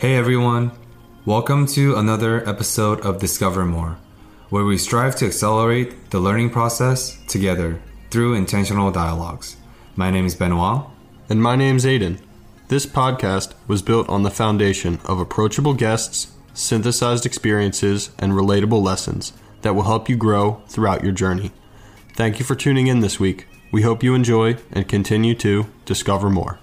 Hey everyone, welcome to another episode of Discover More, where we strive to accelerate the learning process together through intentional dialogues. My name is Benoit. And my name's Aiden. This podcast was built on the foundation of approachable guests, synthesized experiences, and relatable lessons that will help you grow throughout your journey. Thank you for tuning in this week. We hope you enjoy and continue to discover more.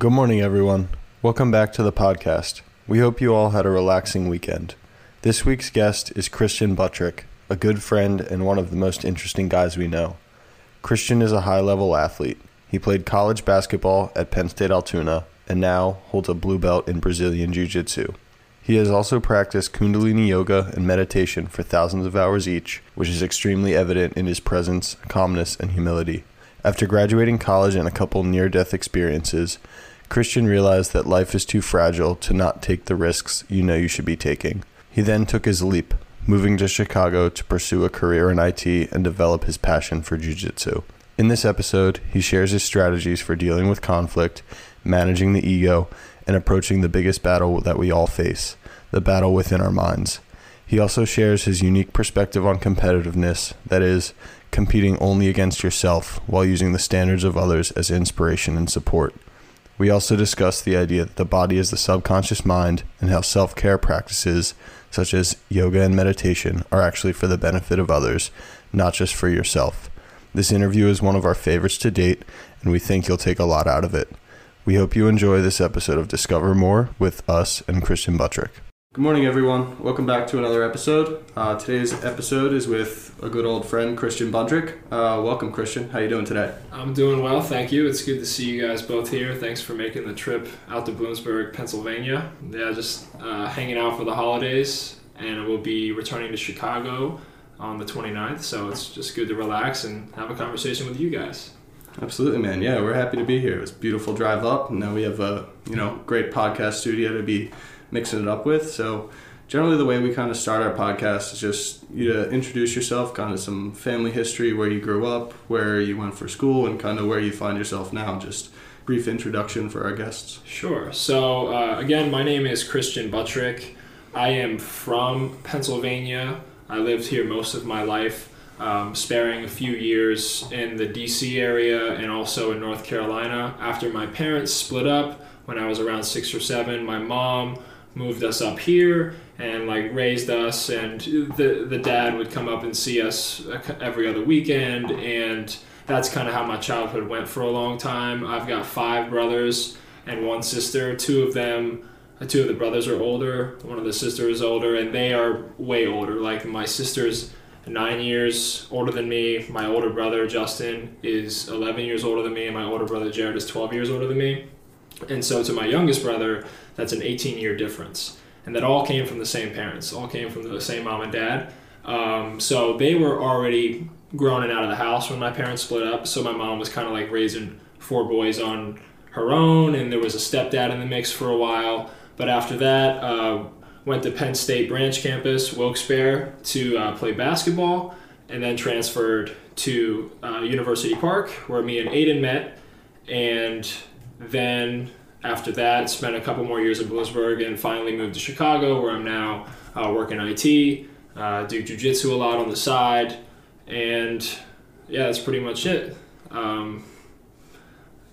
Good morning, everyone. Welcome back to the podcast. We hope you all had a relaxing weekend. This week's guest is Christian Buttrick, a good friend and one of the most interesting guys we know. Christian is a high level athlete. He played college basketball at Penn State Altoona and now holds a blue belt in Brazilian Jiu Jitsu. He has also practiced Kundalini yoga and meditation for thousands of hours each, which is extremely evident in his presence, calmness, and humility. After graduating college and a couple near death experiences, Christian realized that life is too fragile to not take the risks you know you should be taking. He then took his leap, moving to Chicago to pursue a career in IT and develop his passion for Jiu Jitsu. In this episode, he shares his strategies for dealing with conflict, managing the ego, and approaching the biggest battle that we all face the battle within our minds. He also shares his unique perspective on competitiveness, that is, competing only against yourself while using the standards of others as inspiration and support. We also discuss the idea that the body is the subconscious mind and how self care practices, such as yoga and meditation, are actually for the benefit of others, not just for yourself. This interview is one of our favorites to date, and we think you'll take a lot out of it. We hope you enjoy this episode of Discover More with us and Christian Buttrick. Good morning, everyone. Welcome back to another episode. Uh, today's episode is with a good old friend, Christian Buttrick. Uh, welcome, Christian. How are you doing today? I'm doing well, thank you. It's good to see you guys both here. Thanks for making the trip out to Bloomsburg, Pennsylvania. Yeah, just uh, hanging out for the holidays, and we'll be returning to Chicago on the 29th. So it's just good to relax and have a conversation with you guys. Absolutely, man. Yeah, we're happy to be here. It was a beautiful drive up, and now we have a you know great podcast studio to be mixing it up with. So generally the way we kind of start our podcast is just you to introduce yourself, kind of some family history, where you grew up, where you went for school, and kind of where you find yourself now. Just brief introduction for our guests. Sure. So uh, again, my name is Christian Buttrick. I am from Pennsylvania. I lived here most of my life. Um, sparing a few years in the DC area and also in North Carolina. After my parents split up when I was around six or seven, my mom moved us up here and like raised us and the the dad would come up and see us uh, every other weekend and that's kind of how my childhood went for a long time. I've got five brothers and one sister. Two of them uh, two of the brothers are older one of the sisters is older and they are way older. Like my sister's nine years older than me. My older brother justin is 11 years older than me and my older brother jared is 12 years older than me and so to my youngest brother that's an 18 year difference. And that all came from the same parents, all came from the same mom and dad. Um, so they were already grown and out of the house when my parents split up. So my mom was kind of like raising four boys on her own, and there was a stepdad in the mix for a while. But after that, uh, went to Penn State branch campus, Wilkes-Barre, to uh, play basketball, and then transferred to uh, University Park, where me and Aiden met, and then after that, spent a couple more years in Bloomsburg and finally moved to Chicago, where I'm now uh, working IT, uh, do jujitsu a lot on the side, and yeah, that's pretty much it. Um,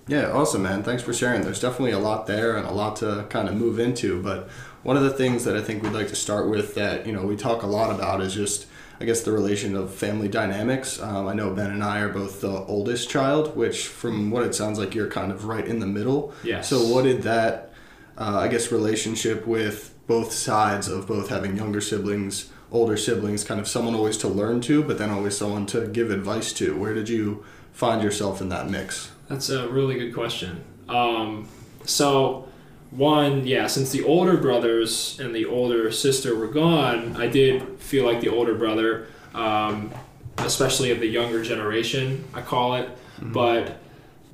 yeah, awesome, man. Thanks for sharing. There's definitely a lot there and a lot to kind of move into, but one of the things that I think we'd like to start with that you know we talk a lot about is just I guess the relation of family dynamics. Um, I know Ben and I are both the oldest child, which from what it sounds like you're kind of right in the middle. Yes. So what did that, uh, I guess, relationship with both sides of both having younger siblings, older siblings, kind of someone always to learn to, but then always someone to give advice to. Where did you find yourself in that mix? That's a really good question. Um, so one, yeah, since the older brothers and the older sister were gone, I did feel like the older brother, um, especially of the younger generation, I call it. Mm-hmm. But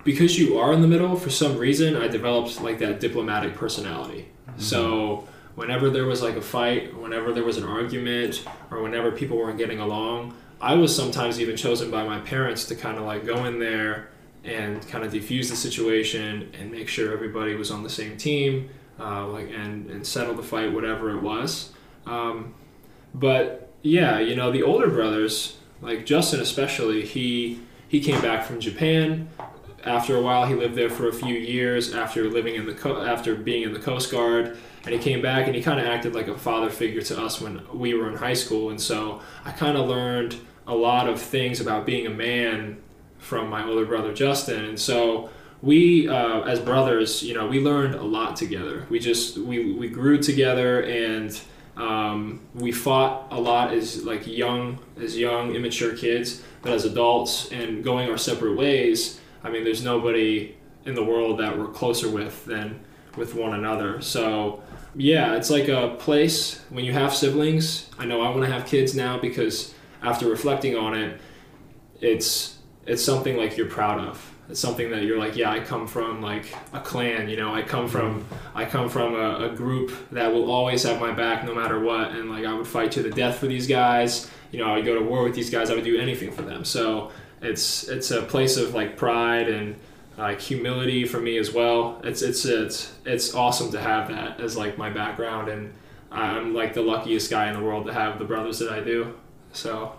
because you are in the middle, for some reason, I developed like that diplomatic personality. Mm-hmm. So whenever there was like a fight, whenever there was an argument, or whenever people weren't getting along, I was sometimes even chosen by my parents to kind of like go in there and kind of defuse the situation and make sure everybody was on the same team, uh, like and and settle the fight, whatever it was. Um, but yeah, you know, the older brothers, like Justin especially, he he came back from Japan. After a while, he lived there for a few years. After living in the co- after being in the Coast Guard, and he came back and he kind of acted like a father figure to us when we were in high school. And so I kind of learned a lot of things about being a man from my older brother Justin. And so we, uh, as brothers, you know, we learned a lot together. We just we we grew together and um, we fought a lot as like young, as young, immature kids, but as adults and going our separate ways. I mean, there's nobody in the world that we're closer with than with one another. So, yeah, it's like a place when you have siblings. I know I want to have kids now because after reflecting on it, it's it's something like you're proud of. It's something that you're like yeah i come from like a clan you know? I come from mm-hmm. i come from a, a, group that will always have my back no matter what and like i would fight to the death for these guys. You know i would go to war with these guys. I would do anything for them. So it's it's a place of like pride and like humility for me as well. It's it's it's it's awesome to have that as like my background and i'm like the luckiest guy in the world to have the brothers that i do. So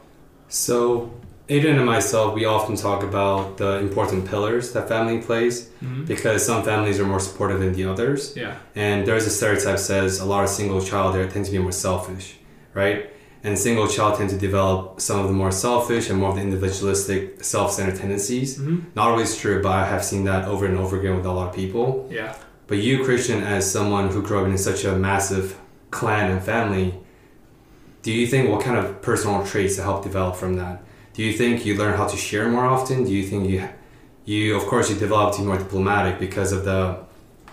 so Adrian and myself, we often talk about the important pillars that family plays mm-hmm. because some families are more supportive than the others. Yeah. And there's a stereotype says a lot of single child there tend to be more selfish, right? And single child tend to develop some of the more selfish and more of the individualistic, self-centered tendencies. Mm-hmm. Not always true, but I have seen that over and over again with a lot of people. Yeah. But you, Christian, as someone who grew up in such a massive clan and family, do you think what kind of personal traits to help develop from that? Do you think you learn how to share more often? Do you think you, you of course you developed to be more diplomatic because of the,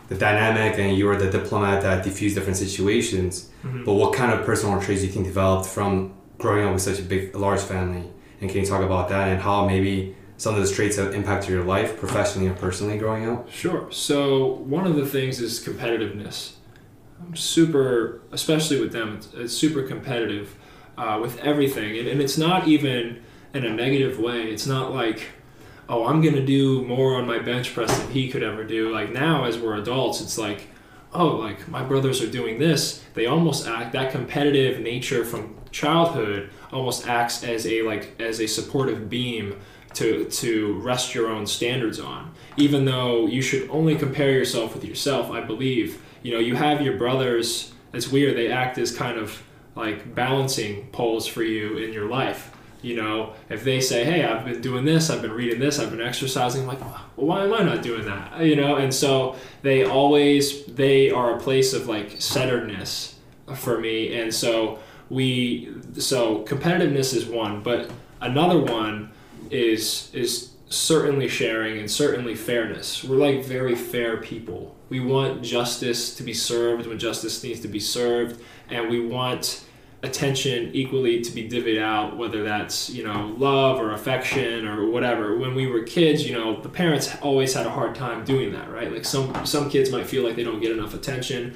the dynamic and you were the diplomat that diffused different situations. Mm-hmm. But what kind of personal traits do you think developed from growing up with such a big, large family? And can you talk about that and how maybe some of those traits have impacted your life professionally or personally growing up? Sure. So one of the things is competitiveness. I'm super, especially with them, it's, it's super competitive uh, with everything, and, and it's not even in a negative way. It's not like, oh, I'm going to do more on my bench press than he could ever do. Like now, as we're adults, it's like, oh, like my brothers are doing this. They almost act that competitive nature from childhood almost acts as a like as a supportive beam to to rest your own standards on. Even though you should only compare yourself with yourself, I believe. You know, you have your brothers. It's weird. They act as kind of like balancing poles for you in your life you know, if they say, "Hey, I've been doing this, I've been reading this, I've been exercising," I'm like, well, why am I not doing that? Uh, you know, and so they always they are a place of like centeredness for me, and so we so competitiveness is one, but another one is is certainly sharing and certainly fairness. We're like very fair people. We want justice to be served when justice needs to be served, and we want attention equally to be divvied out whether that's you know love or affection or whatever. When we were kids you know the parents always had a hard time doing that right? Like some some kids might feel like they don't get enough attention.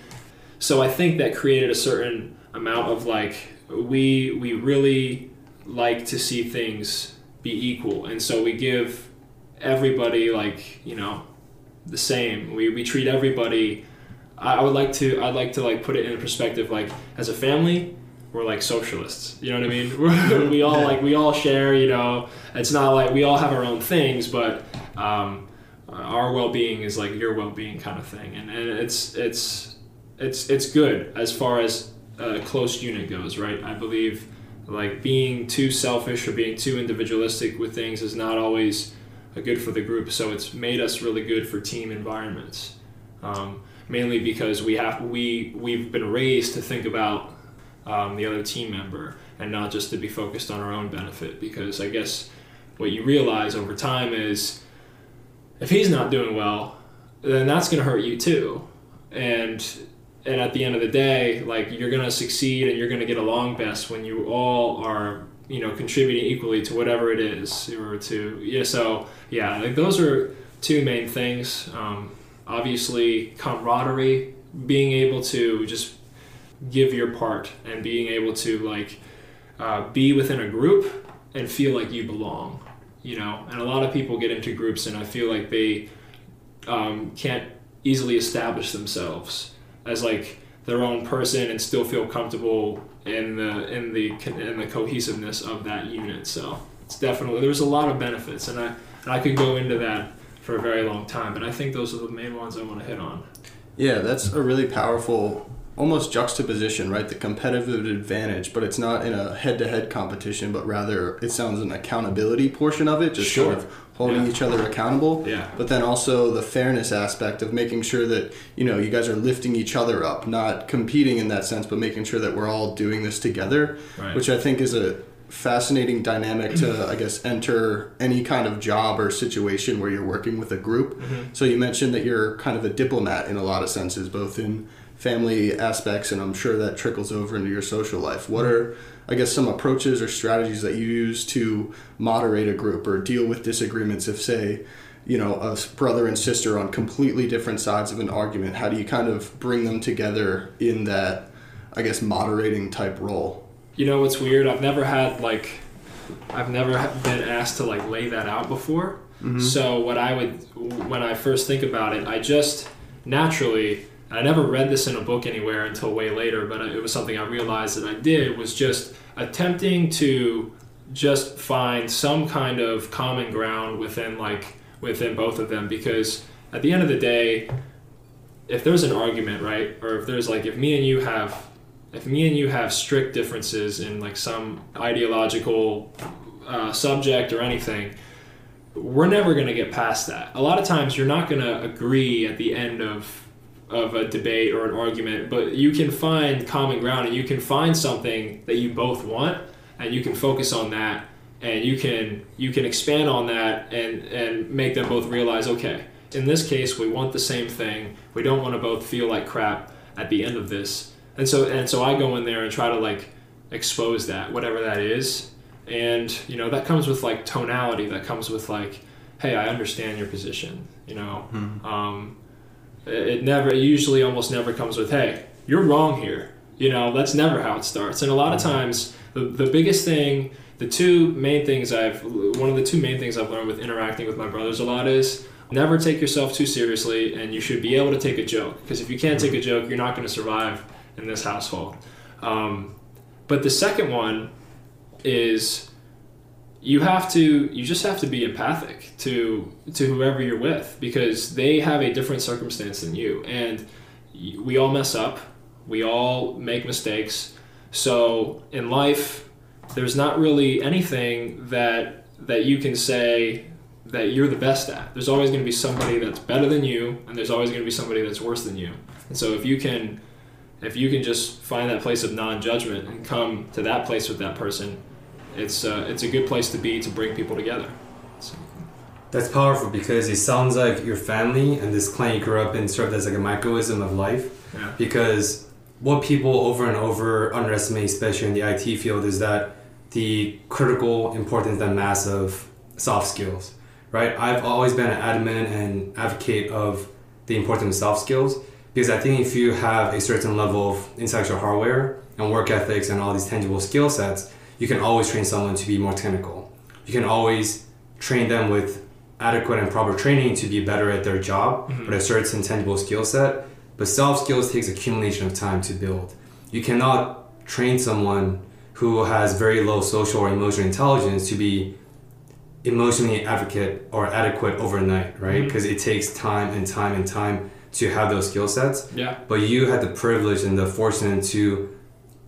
So i think that created a certain amount of like we we really like to see things be equal. And so we give everybody like you know the same. We, we treat everybody I would like to I'd like to like put it in perspective like as a family we're like socialists. You know what I mean? we all like we all share. You know, it's not like we all have our own things, but um, our well-being is like your well-being kind of thing, and, and it's it's it's it's good as far as a close unit goes, right? I believe like being too selfish or being too individualistic with things is not always good for the group. So it's made us really good for team environments. Um, mainly because we have we we've been raised to think about um, the other team member and not just to be focused on our own benefit. Because I guess what you realize over time is if he's not doing well, then that's going to hurt you too. And and at the end of the day, like you're going to succeed and you're going to get along best when you all are you know contributing equally to whatever it is or to yeah. So yeah, like those are two main things. Um, obviously, camaraderie, being able to just give your part and being able to like uh, be within a group and feel like you belong. You know, and a lot of people get into groups and I feel like they um, can't easily establish themselves as like their own person and still feel comfortable in the in the in the cohesiveness of that unit. So it's definitely there's a lot of benefits, and I and I could go into that for a very long time, but I think those are the main ones I want to hit on. Yeah, that's a really powerful almost juxtaposition, right? The competitive advantage, but it's not in a head-to-head competition, but rather it sounds an accountability portion of it, just Sure. sort of holding Yeah. each other accountable. Yeah. But then also the fairness aspect of making sure that you know you guys are lifting each other up, not competing in that sense, but making sure that we're all doing this together, Right. which I think is a fascinating dynamic to I guess enter any kind of job or situation where you're working with a group. Mm-hmm. So you mentioned that you're kind of a diplomat in a lot of senses, both in family aspects and I'm sure that trickles over into your social life. What are I guess some approaches or strategies that you use to moderate a group or deal with disagreements if say you know a brother and sister on completely different sides of an argument how do you kind of bring them together in that i guess moderating type role You know what's weird? I've never had like, I've never been asked to like lay that out before. Mm-hmm. So what I would, when I first think about it, I just naturally, I never read this in a book anywhere until way later, but it was something I realized that I did was just attempting to just find some kind of common ground within like within both of them. Because at the end of the day if there's an argument right or if there's like if me and you have if me and you have strict differences in like some ideological uh, subject or anything we're never going to get past that. A lot of times you're not going to agree at the end of of a debate or an argument but you can find common ground and you can find something that you both want and you can focus on that and you can you can expand on that and and make them both realize okay in this case we want the same thing. We don't want to both feel like crap at the end of this. And so and so i go in there and try to like expose that whatever that is. And you know that comes with like tonality. That comes with like hey i understand your position you know? Um, it, never it usually almost never comes with hey you're wrong here. You know that's never how it starts. And a lot of times the, the biggest thing the two main things i've one of the two main things i've learned with interacting with my brothers a lot is never take yourself too seriously and you should be able to take a joke. Because if you can't take a joke you're not going to survive in this household. Um, but the second one is you have to you just have to be empathic to to whoever you're with because they have a different circumstance than you. And we all mess up. We all make mistakes. So in life there's not really anything that that you can say that you're the best at. There's always going to be somebody that's better than you and there's always going to be somebody that's worse than you. And so if you can if you can just find that place of non-judgment and come to that place with that person it's uh, it's a good place to be to bring people together. So, That's powerful because it sounds like your family and this clan you grew up in served as like a microism of life. yeah. Because what people over and over underestimate, especially in the IT field, is that the critical importance and mass of soft skills, right? I've always been an adamant and advocate of the importance of soft skills because I think if you have a certain level of intellectual hardware and work ethics and all these tangible skill sets, you can always train someone to be more technical. You can always train them with adequate and proper training to be better at their job Mhm. with a certain tangible skill set. But soft skills takes accumulation of time to build. You cannot train someone who has very low social or emotional intelligence to be emotionally advocate or adequate overnight, right? Because it takes time and time and time to have those skill sets. Yeah. But you had the privilege and the fortune to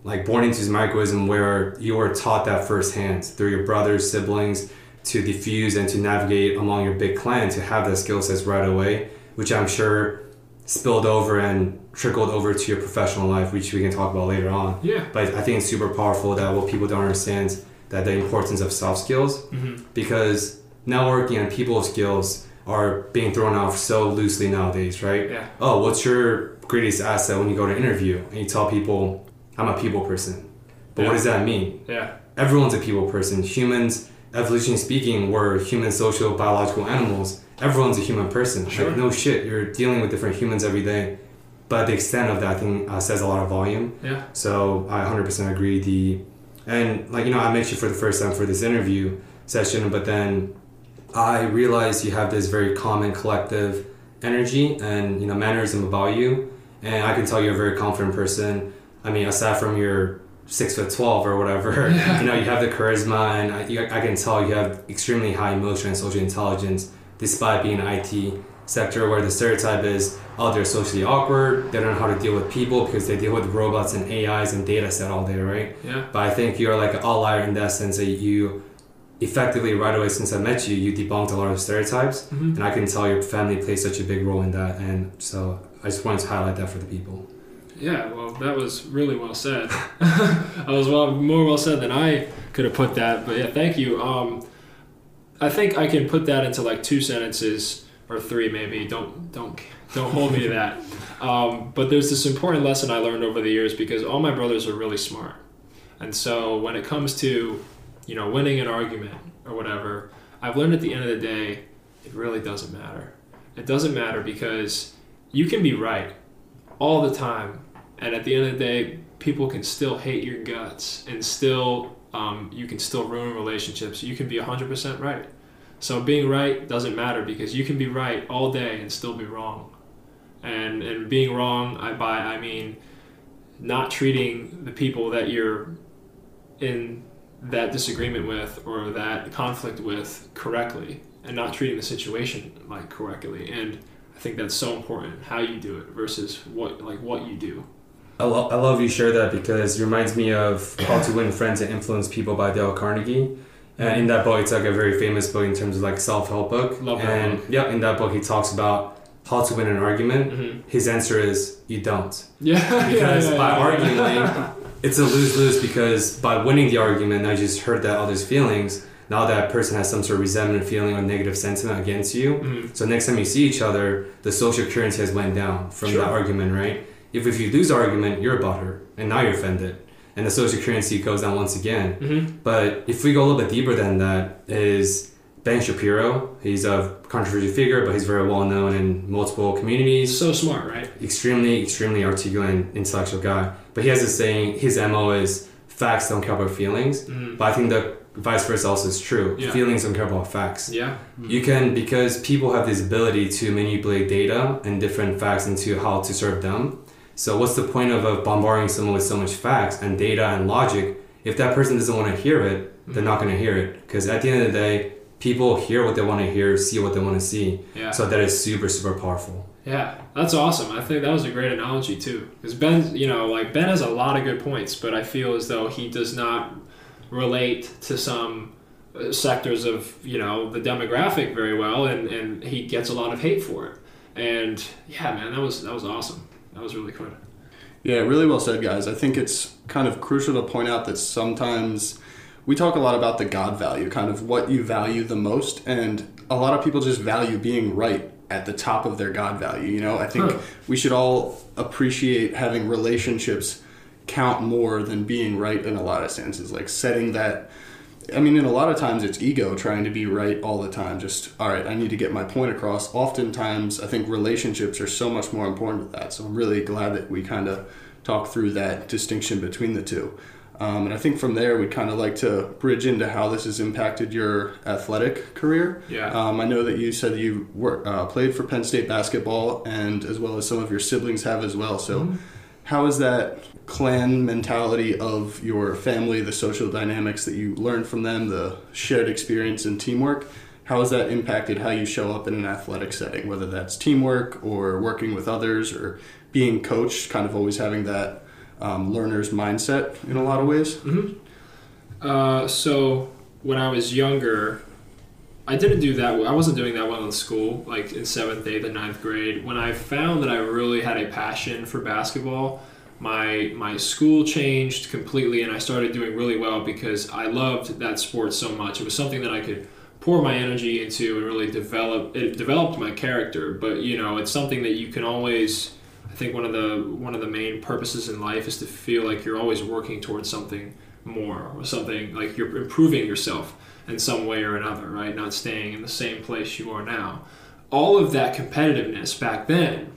like born into this microism where you were taught that firsthand through your brothers, siblings, to diffuse and to navigate among your big clan to have that skill sets right away, which I'm sure spilled over and trickled over to your professional life, which we can talk about later on. Yeah. But I think it's super powerful that what people don't understand that the importance of soft skills Mm-hmm. because networking and people skills are being thrown out so loosely nowadays, right? Yeah. Oh, what's your greatest asset when you go to interview and you tell people, I'm a people person. But what does that mean? Yeah. Everyone's a people person. Humans, evolutionary speaking, we're human social biological animals. Everyone's a human person. Sure. Like, no shit, you're dealing with different humans every day. but the extent of that I think uh, says a lot of volume. Yeah. So I 100% agree. The and like you know I met you for the first time for this interview session, but then I realized you have this very calm and collective energy and you know mannerism about you, and I can tell you're a very confident person. I mean, aside from your six foot twelve or whatever, Yeah. you know you have the charisma, and I, you, I can tell you have extremely high emotional and social intelligence, despite being in IT sector where the stereotype is oh they're socially awkward they don't know how to deal with people because they deal with robots and ais and data set all day right Yeah. but i think you're like an outlier in that sense that you effectively right away since i met you you debunked a lot of stereotypes Mhm. and i can tell your family plays such a big role in that and so i just wanted to highlight that for the people Yeah, well, that was really well said. that was well, more well said than I could have put that. But yeah, thank you. Um, I think I can put that into like two sentences or three, maybe. Don't don't don't hold me to that. Um, but there's this important lesson I learned over the years because all my brothers are really smart, and so when it comes to you know winning an argument or whatever, I've learned at the end of the day, it really doesn't matter. It doesn't matter because you can be right all the time and at the end of the day people can still hate your guts and still um, you can still ruin relationships. You can be 100% right. So being right doesn't matter because you can be right all day and still be wrong. And and being wrong I, by i mean not treating the people that you're in that disagreement with or that conflict with correctly and not treating the situation like correctly. And i think that's so important how you do it versus what like what you do I, lo- I love you share that because it reminds me of How to Win Friends and Influence People by Dale Carnegie. And in that book, it's like a very famous book in terms of like self help book. Love that and book. yeah, in that book, he talks about how to win an argument. mm-hmm. His answer is you don't. yeah Because yeah, yeah, by yeah. arguing, it's a lose lose because by winning the argument, I just hurt that other's feelings. Now that person has some sort of resentment feeling or negative sentiment against you. Mhm. So next time you see each other, the social currency has went down from Sure. that argument, right? If, if you lose argument, you're a butthurt, and now you're offended, and the social currency goes down once again. Mhm. But if we go a little bit deeper than that, is Ben Shapiro. He's a controversial figure, but he's very well known in multiple communities so smart right extremely, extremely articulate and intellectual guy. But he has this saying, his MO is facts don't care about feelings. Mhm. But I think the vice versa also is true. Yeah. Feelings don't care about facts. yeah You can, because people have this ability to manipulate data and different facts into how to serve them. So what's the point of, of bombarding someone with so much facts and data and logic if that person doesn't want to hear it, they're not going to hear it. Because at the end of the day, people hear what they want to hear, see what they want to see. yeah So that is super, super powerful. Yeah, that's awesome. I think that was a great analogy too. Because Ben, you know, like Ben has a lot of good points, but I feel as though he does not relate to some uh, sectors of you know the demographic very well, and and he gets a lot of hate for it. And yeah, man, that was that was awesome. That was really good. Yeah, really well said, guys. I think it's kind of crucial to point out that sometimes we talk a lot about the God value, kind of what you value the most, and a lot of people just value being right at the top of their God value. You know, I think Huh. we should all appreciate having relationships count more than being right in a lot of senses, like setting that. I mean, in a lot of times it's ego trying to be right all the time. Just, all right, I need to get my point across. Oftentimes, I think relationships are so much more important to that. So I'm really glad that we kind of talk through that distinction between the two. Um, and I think from there, we'd kind of like to bridge into how this has impacted your athletic career. Yeah. Um, I know that you said you were, uh, played for Penn State basketball, and as well as some of your siblings have as well. So, how is that clan mentality of your family, the social dynamics that you learned from them, the shared experience and teamwork? How has that impacted how you show up in an athletic setting, whether that's teamwork or working with others or being coached, kind of always having that um, learner's mindset in a lot of ways? Uh, so when I was younger, I didn't do that. I wasn't doing that well in school, like in seventh, eighth, and ninth grade. When I found that I really had a passion for basketball, my my school changed completely, and I started doing really well because I loved that sport so much. It was something that I could pour my energy into and really develop. It developed my character, but you know, it's something that you can always. I think one of the one of the main purposes in life is to feel like you're always working towards something more or something like you're improving yourself in some way or another, right? Not staying in the same place you are now. All of that competitiveness back then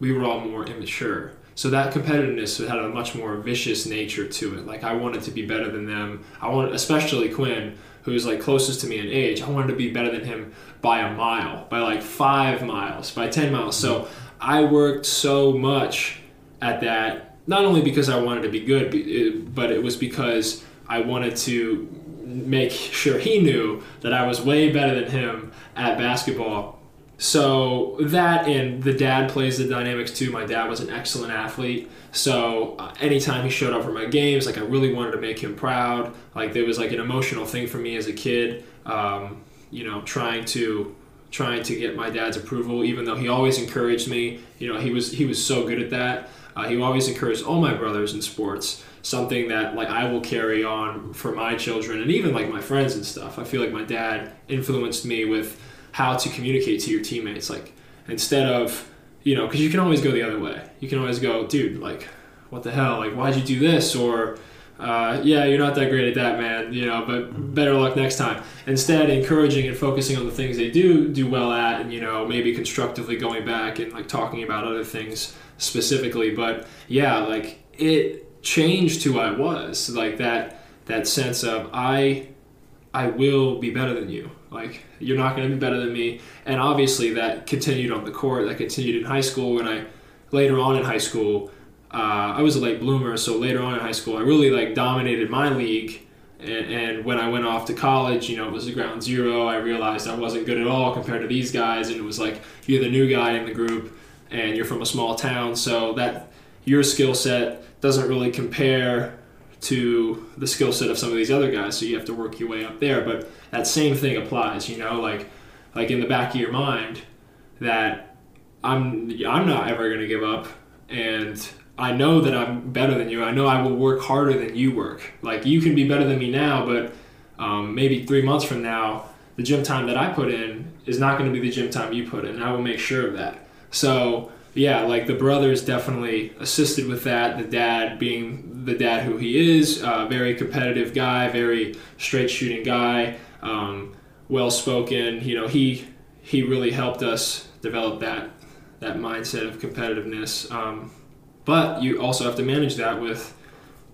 we were all more immature. So that competitiveness had a much more vicious nature to it. Like I wanted to be better than them. I wanted, especially Quinn, who's like closest to me in age. I wanted to be better than him by a mile, by like five miles, by ten miles. So I worked so much at that, not only because I wanted to be good, but it was because I wanted to make sure he knew that I was way better than him at basketball. So that and the dad plays the dynamics too. My dad was an excellent athlete. So uh, anytime he showed up for my games, like I really wanted to make him proud. Like there was like an emotional thing for me as a kid. Um, you know, trying to trying to get my dad's approval, even though he always encouraged me. You know, he was he was so good at that. Uh, he always encouraged all my brothers in sports. Something that like I will carry on for my children and even like my friends and stuff. I feel like my dad influenced me with how to communicate to your teammates. Like instead of you know, because you can always go the other way. You can always go, dude, like what the hell? Like why'd you do this? Or uh, yeah, you're not that great at that, man. You know, but better luck next time. Instead, encouraging and focusing on the things they do do well at, and you know, maybe constructively going back and like talking about other things specifically. But yeah, like it changed who I was. Like that that sense of I I will be better than you. Like you're not going to be better than me. And obviously that continued on the court. That continued in high school when I later on in high school uh, I was a late bloomer, so later on in high school, I really like dominated my league. And, and, when I went off to college, you know, it was ground zero. I realized I wasn't good at all compared to these guys, and it was like you're the new guy in the group, and you're from a small town, so that your skill set doesn't really compare to the skill set of some of these other guys. So you have to work your way up there. But that same thing applies, you know, like like in the back of your mind that I'm I'm not ever going to give up, and I know that I'm better than you. I know I will work harder than you work. Like you can be better than me now, but um, maybe three months from now, the gym time that I put in is not going to be the gym time you put in. And I will make sure of that. So yeah, like the brothers definitely assisted with that. The dad being the dad who he is, uh, very competitive guy, very straight shooting guy, um, well spoken. You know, he he really helped us develop that that mindset of competitiveness. Um, but you also have to manage that with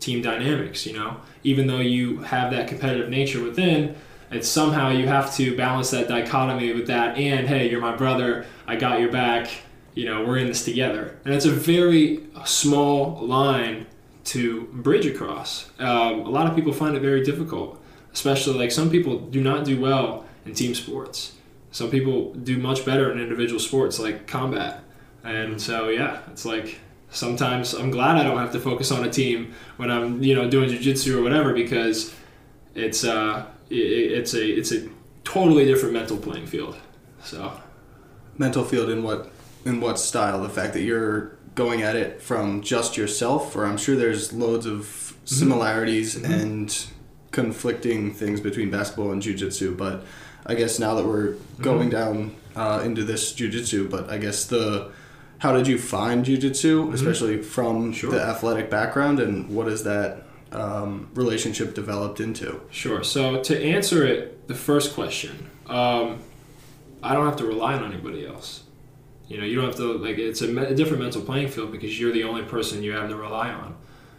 team dynamics, you know. Even though you have that competitive nature within, it's somehow you have to balance that dichotomy with that and hey, you're my brother, I got your back, you know, we're in this together. And it's a very small line to bridge across. Um, a lot of people find it very difficult, especially like some people do not do well in team sports. Some people do much better in individual sports like combat. And so, yeah, it's like sometimes I'm glad I don't have to focus on a team when I'm you know doing jujitsu or whatever because it's uh it, it's a it's a totally different mental playing field. So mental field in what in what style? The fact that you're going at it from just yourself, or I'm sure there's loads of mm-hmm. similarities mm-hmm. and conflicting things between basketball and jujitsu, but I guess now that we're going mm-hmm. down uh, into this jujitsu, but I guess the how did you find jujitsu, mm-hmm. especially from sure. the athletic background, and what is that um, relationship developed into? Sure. So to answer it, the first question, um, I don't have to rely on anybody else. You know, you don't have to like it's a, me- different mental playing field because you're the only person you have to rely on.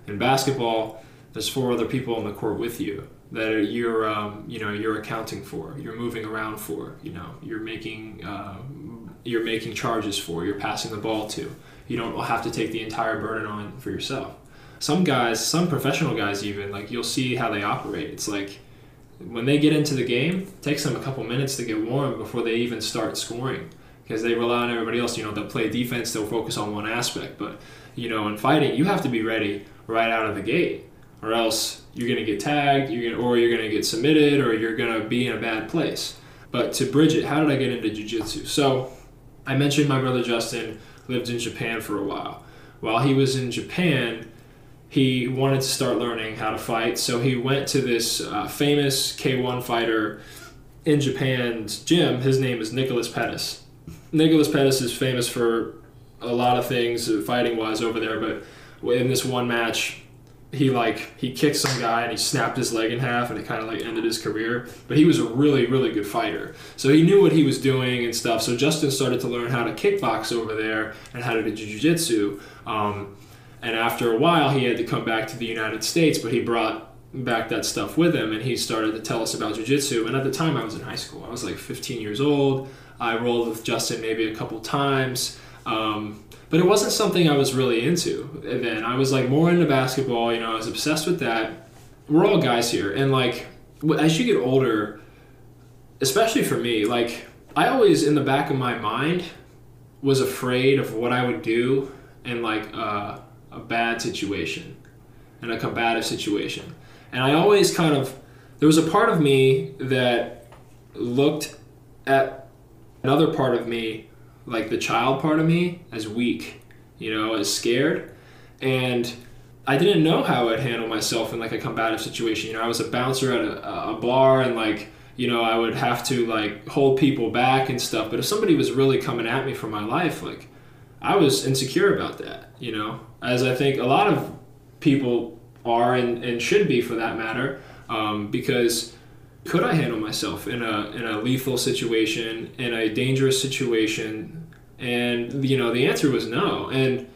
In basketball, there's four other people on the court with you that are, you're um, you know you're accounting for, you're moving around for. You know, you're making uh, you're making charges for, you're passing the ball to. You don't have to take the entire burden on for yourself. Some guys, some professional guys even, like you'll see how they operate. It's like when they get into the game, it takes them a couple minutes to get warm before they even start scoring because they rely on everybody else. You know, they'll play defense, they'll focus on one aspect. But, you know, in fighting, you have to be ready right out of the gate or else you're going to get tagged, you're gonna, or you're going to get submitted, or you're going to be in a bad place. But to bridge it, how did I get into jiu-jitsu? So I mentioned my brother Justin lived in Japan for a while. While he was in Japan, he wanted to start learning how to fight, so he went to this uh, famous K1 fighter in Japan's gym. His name is Nicholas Pettas. Nicholas Pettas is famous for a lot of things fighting wise over there, but in this one match, he like he kicked some guy and he snapped his leg in half and it kind of like ended his career. But he was a really really good fighter. So he knew what he was doing and stuff. So justin started to learn how to kickbox over there and how to do jiu-jitsu. Um, and after a while he had to come back to the united states but he brought back that stuff with him and he started to tell us about jiu-jitsu. And at the time i was in high school. I was like 15 years old i rolled with justin maybe a couple times um, but it wasn't something I was really into then. I was like more into basketball, you know, I was obsessed with that. We're all guys here. And like, as you get older, especially for me, like, I always, in the back of my mind, was afraid of what I would do in like a, a bad situation, in a combative situation. And I always kind of, there was a part of me that looked at another part of me like the child part of me as weak, you know, as scared. And I didn't know how I'd handle myself in like a combative situation. You know, I was a bouncer at a, a bar and like, you know, I would have to like hold people back and stuff. But if somebody was really coming at me for my life, like I was insecure about that, you know, as I think a lot of people are and, and should be for that matter. Um, because could I handle myself in a in a lethal situation, in a dangerous situation? And you know, the answer was no. And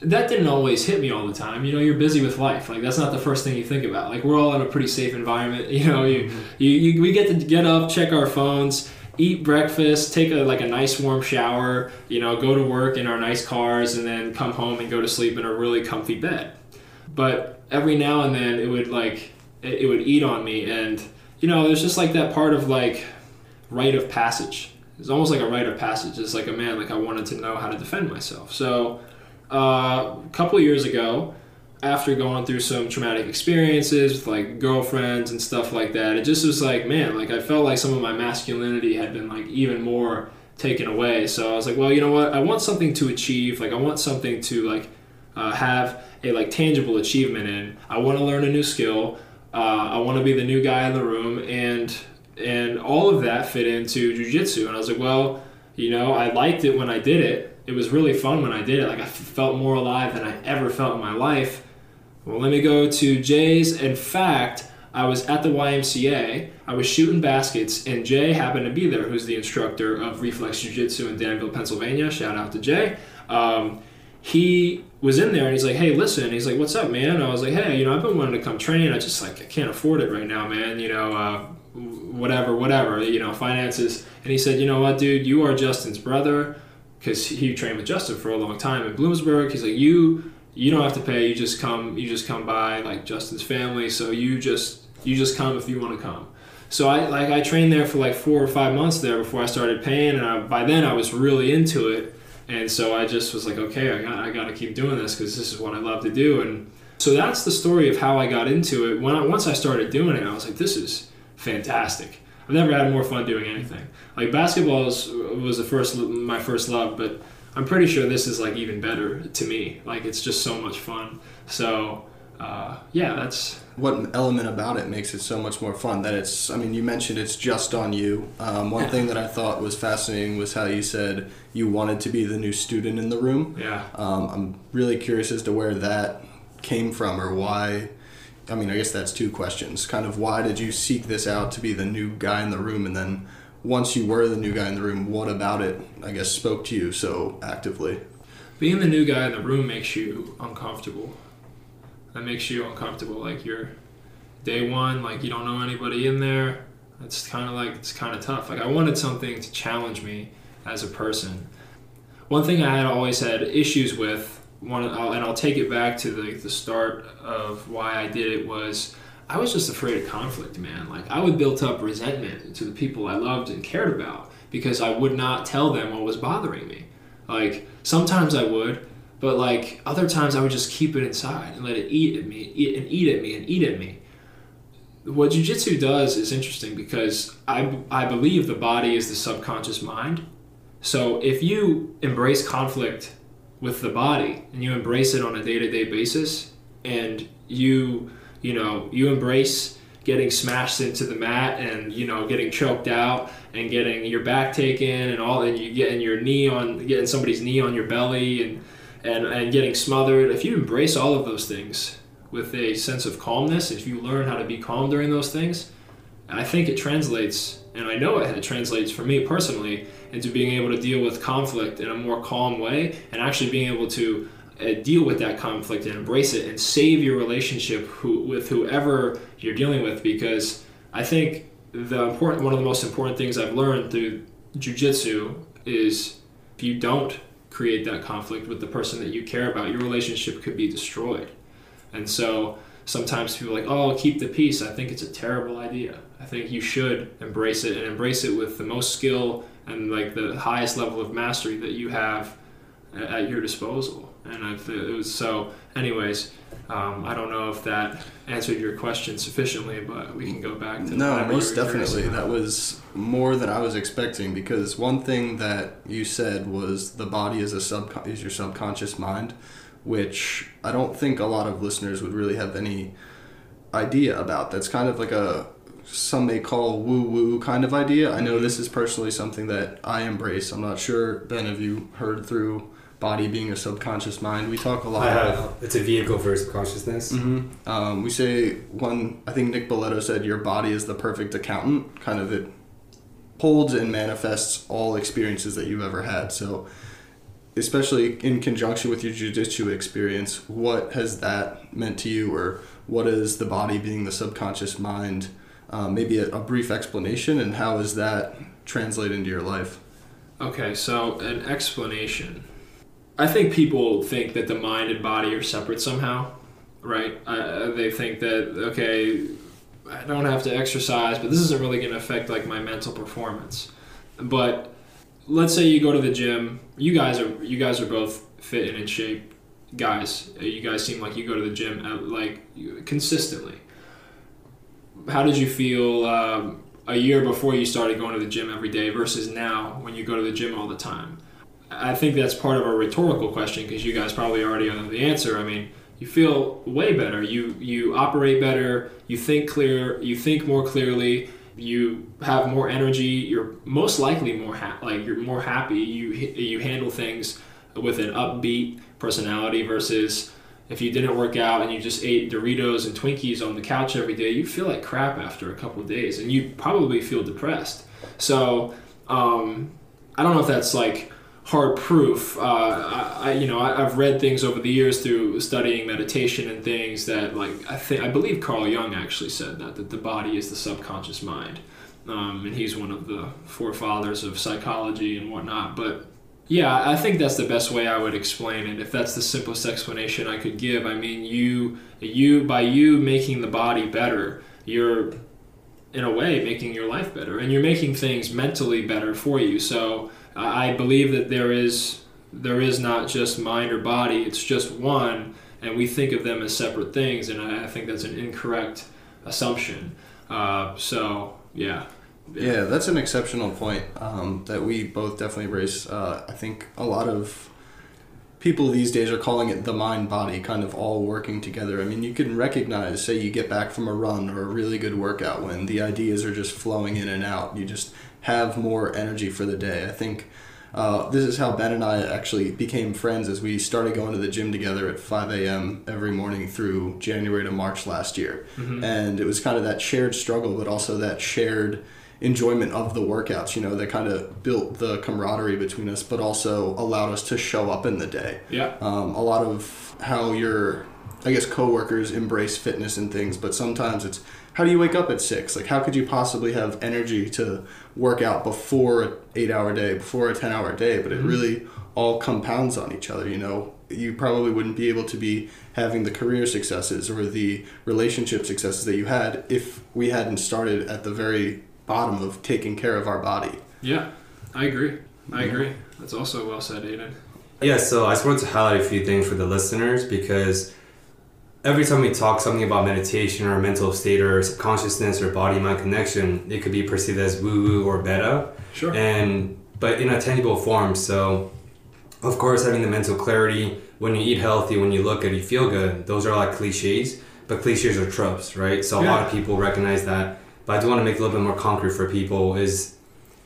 that didn't always hit me all the time. You know, you're busy with life. Like that's not the first thing you think about. Like we're all in a pretty safe environment. You know, you, mm-hmm. you, you we get to get up, check our phones, eat breakfast, take a like a nice warm shower. You know, go to work in our nice cars, and then come home and go to sleep in a really comfy bed. But every now and then, it would like it, it would eat on me and you know, there's just like that part of like rite of passage. It's almost like a rite of passage. It's like a man, like I wanted to know how to defend myself. So uh, a couple years ago, after going through some traumatic experiences with like girlfriends and stuff like that, it just was like, man, like I felt like some of my masculinity had been like even more taken away. So I was like, well, you know what? I want something to achieve. Like I want something to like uh, have a like tangible achievement in. I want to learn a new skill. Uh, I want to be the new guy in the room, and and all of that fit into jujitsu. And I was like, well, you know, I liked it when I did it. It was really fun when I did it. Like I felt more alive than I ever felt in my life. Well, let me go to Jay's. In fact, I was at the YMCA. I was shooting baskets, and Jay happened to be there, who's the instructor of Reflex Jiu Jitsu in Danville, Pennsylvania. Shout out to Jay. Um, he was in there and he's like, hey, listen. He's like, what's up, man? I was like, hey, you know, I've been wanting to come train. I just like I can't afford it right now, man. You know, uh, whatever, whatever. You know, finances. And he said, you know what, dude, you are Justin's brother because he trained with Justin for a long time in Bloomsburg. He's like, you you don't have to pay. You just come. You just come by like Justin's family. So you just you just come if you want to come. So I like I trained there for like four or five months there before I started paying, and I, by then I was really into it and so I just was like, okay, I got, I got to keep doing this because this is what I love to do. And so that's the story of how I got into it. When I, once I started doing it, I was like, this is fantastic. I've never had more fun doing anything. Like basketball was, was the first my first love, but I'm pretty sure this is like even better to me. Like it's just so much fun. So uh, yeah, that's what element about it makes it so much more fun. That it's, I mean, you mentioned it's just on you. Um, one thing that I thought was fascinating was how you said you wanted to be the new student in the room. Yeah. Um, I'm really curious as to where that came from or why. I mean, I guess that's two questions. Kind of why did you seek this out to be the new guy in the room, and then once you were the new guy in the room, what about it, I guess, spoke to you so actively? Being the new guy in the room makes you uncomfortable that makes you uncomfortable. Like you're day one, like you don't know anybody in there. It's kind of like it's kind of tough. Like I wanted something to challenge me as a person. One thing I had always had issues with, one, and I'll take it back to the, the start of why I did it was I was just afraid of conflict, man. Like I would build up resentment to the people I loved and cared about because I would not tell them what was bothering me. Like sometimes I would, but like other times, I would just keep it inside and let it eat at me, eat and eat at me, and eat at me. What jujitsu does is interesting because I, I believe the body is the subconscious mind. So if you embrace conflict with the body and you embrace it on a day to day basis, and you you know you embrace getting smashed into the mat and you know getting choked out and getting your back taken and all and you getting your knee on getting somebody's knee on your belly and and, and getting smothered, if you embrace all of those things with a sense of calmness, if you learn how to be calm during those things, I think it translates, and I know it translates for me personally, into being able to deal with conflict in a more calm way and actually being able to uh, deal with that conflict and embrace it and save your relationship who, with whoever you're dealing with. Because I think the important one of the most important things I've learned through jujitsu is if you don't create that conflict with the person that you care about, your relationship could be destroyed. And so sometimes people are like, oh, keep the peace. I think it's a terrible idea. I think you should embrace it and embrace it with the most skill and like the highest level of mastery that you have at your disposal. And I it was so. Anyways, um, I don't know if that answered your question sufficiently, but we can go back to that. no, most definitely. That was more than I was expecting because one thing that you said was the body is a sub is your subconscious mind, which I don't think a lot of listeners would really have any idea about. That's kind of like a some may call woo woo kind of idea. I know this is personally something that I embrace. I'm not sure, Ben, have you heard through body being a subconscious mind? We talk a lot I have. About, it's a vehicle for subconsciousness. Mm-hmm. Um, we say one, I think Nick Boletto said, your body is the perfect accountant. Kind of it holds and manifests all experiences that you've ever had. So, especially in conjunction with your jiu-jitsu experience, what has that meant to you or what is the body being the subconscious mind um, maybe a, a, brief explanation and how does that translate into your life? Okay, so an explanation. I think people think that the mind and body are separate somehow, right? They think that okay, I don't have to exercise, but this isn't really going to affect like my mental performance. But let's say you go to the gym. You guys are you guys are both fit and in shape guys. You guys seem like you go to the gym at, like consistently how did you feel um, a year before you started going to the gym every day versus now when you go to the gym all the time? I think that's part of a rhetorical question because you guys probably already know the answer. I mean, you feel way better. You you operate better. You think clear. You think more clearly. You have more energy. You're most likely more ha- like you're more happy. You you handle things with an upbeat personality versus if you didn't work out and you just ate Doritos and Twinkies on the couch every day, you feel like crap after a couple days, and you probably feel depressed. So um, I don't know if that's like hard proof. Uh, I, you know I, have read things over the years through studying meditation and things that like I think I believe Carl Jung actually said that that the body is the subconscious mind, um, and he's one of the forefathers of psychology and whatnot, but yeah, I think that's the best way I would explain it. If that's the simplest explanation I could give, I mean, you you by you making the body better, you're in a way making your life better, and you're making things mentally better for you. So I believe that there is there is not just mind or body; it's just one, and we think of them as separate things, and I, think that's an incorrect assumption. Uh, so yeah. Yeah, that's an exceptional point um, that we both definitely raise. Uh, I think a lot of people these days are calling it the mind body kind of all working together. I mean, you can recognize, say, you get back from a run or a really good workout when the ideas are just flowing in and out. You just have more energy for the day. I think uh, this is how Ben and I actually became friends as we started going to the gym together at 5 a.m. every morning through January to March last year. Mm-hmm. And it was kind of that shared struggle, but also that shared enjoyment of the workouts, you know, that kind of built the camaraderie between us, but also allowed us to show up in the day. Yeah. Um, a lot of how your, I guess, coworkers embrace fitness and things, but sometimes it's how do you wake up at six? Like, how could you possibly have energy to work out before an eight hour day, before a 10 hour day? But it mm-hmm. really all compounds on each other, you know. You probably wouldn't be able to be having the career successes or the relationship successes that you had if we hadn't started at the very bottom of taking care of our body. Yeah, I agree. I agree. That's also well said, Aiden. Yeah, so I just wanted to highlight a few things for the listeners because every time we talk something about meditation or mental state or subconsciousness or body mind connection, it could be perceived as woo woo or beta. Sure. And but in a tangible form. So, of course, having the mental clarity when you eat healthy, when you look good, you feel good. Those are like cliches, but cliches are tropes, right? So a yeah. lot of people recognize that but I do want to make it a little bit more concrete for people is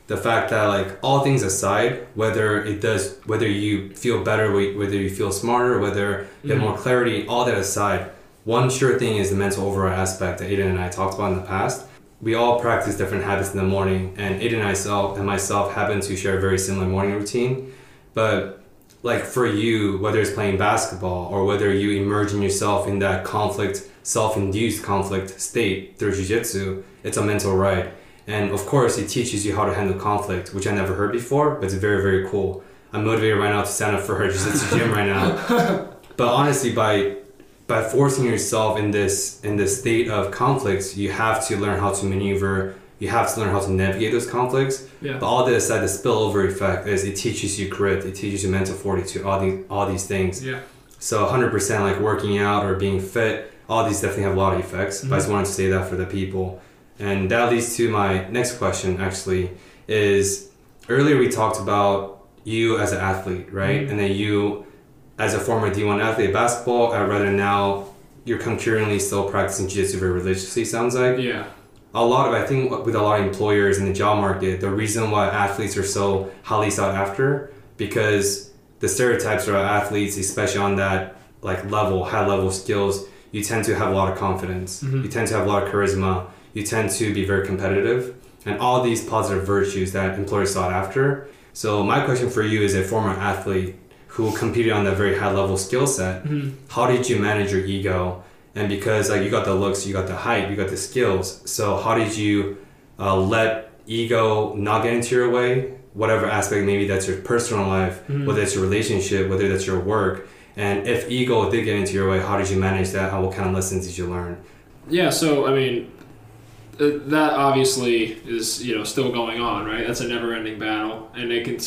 the fact that like all things aside, whether it does, whether you feel better, whether you feel smarter, whether you have mm-hmm. more clarity, all that aside, one sure thing is the mental override aspect that Aiden and I talked about in the past. We all practice different habits in the morning, and Aiden and myself and myself happen to share a very similar morning routine. But like for you, whether it's playing basketball or whether you immersion yourself in that conflict, self-induced conflict state through jiu-jitsu, it's a mental ride. And of course, it teaches you how to handle conflict, which I never heard before, but it's very, very cool. I'm motivated right now to stand up for her just at the gym right now. But honestly, by by forcing yourself in this in this state of conflicts, you have to learn how to maneuver. You have to learn how to navigate those conflicts. Yeah. But all this aside, the spillover effect is it teaches you grit, it teaches you mental fortitude, all these all these things. Yeah. So 100% like working out or being fit, all these definitely have a lot of effects. But I mm-hmm. just wanted to say that for the people. And that leads to my next question actually is earlier we talked about you as an athlete, right? Mhm. And then you as a former D1 athlete of basketball, uh, rather now you're concurrently still practicing jiu-jitsu very religiously sounds like Yeah. a lot of I think with a lot of employers in the job market, the reason why athletes are so highly sought after because the stereotypes around athletes, especially on that like level, high level skills, you tend to have a lot of confidence. Mhm. You tend to have a lot of charisma. You tend to be very competitive, and all these positive virtues that employers sought after. So my question for you is a former athlete who competed on that very high level skill set Mhm. how did you manage your ego? And because like you got the looks you got the height you got the skills. So how did you uh, let ego not get into your way? Whatever aspect maybe that's your personal life Mhm. whether it's your relationship whether that's your work. And if ego did get into your way how did you manage that? And what kind of lessons did you learn? Yeah, so I mean, that obviously is you know still going on, right? That's a never-ending battle, and it can.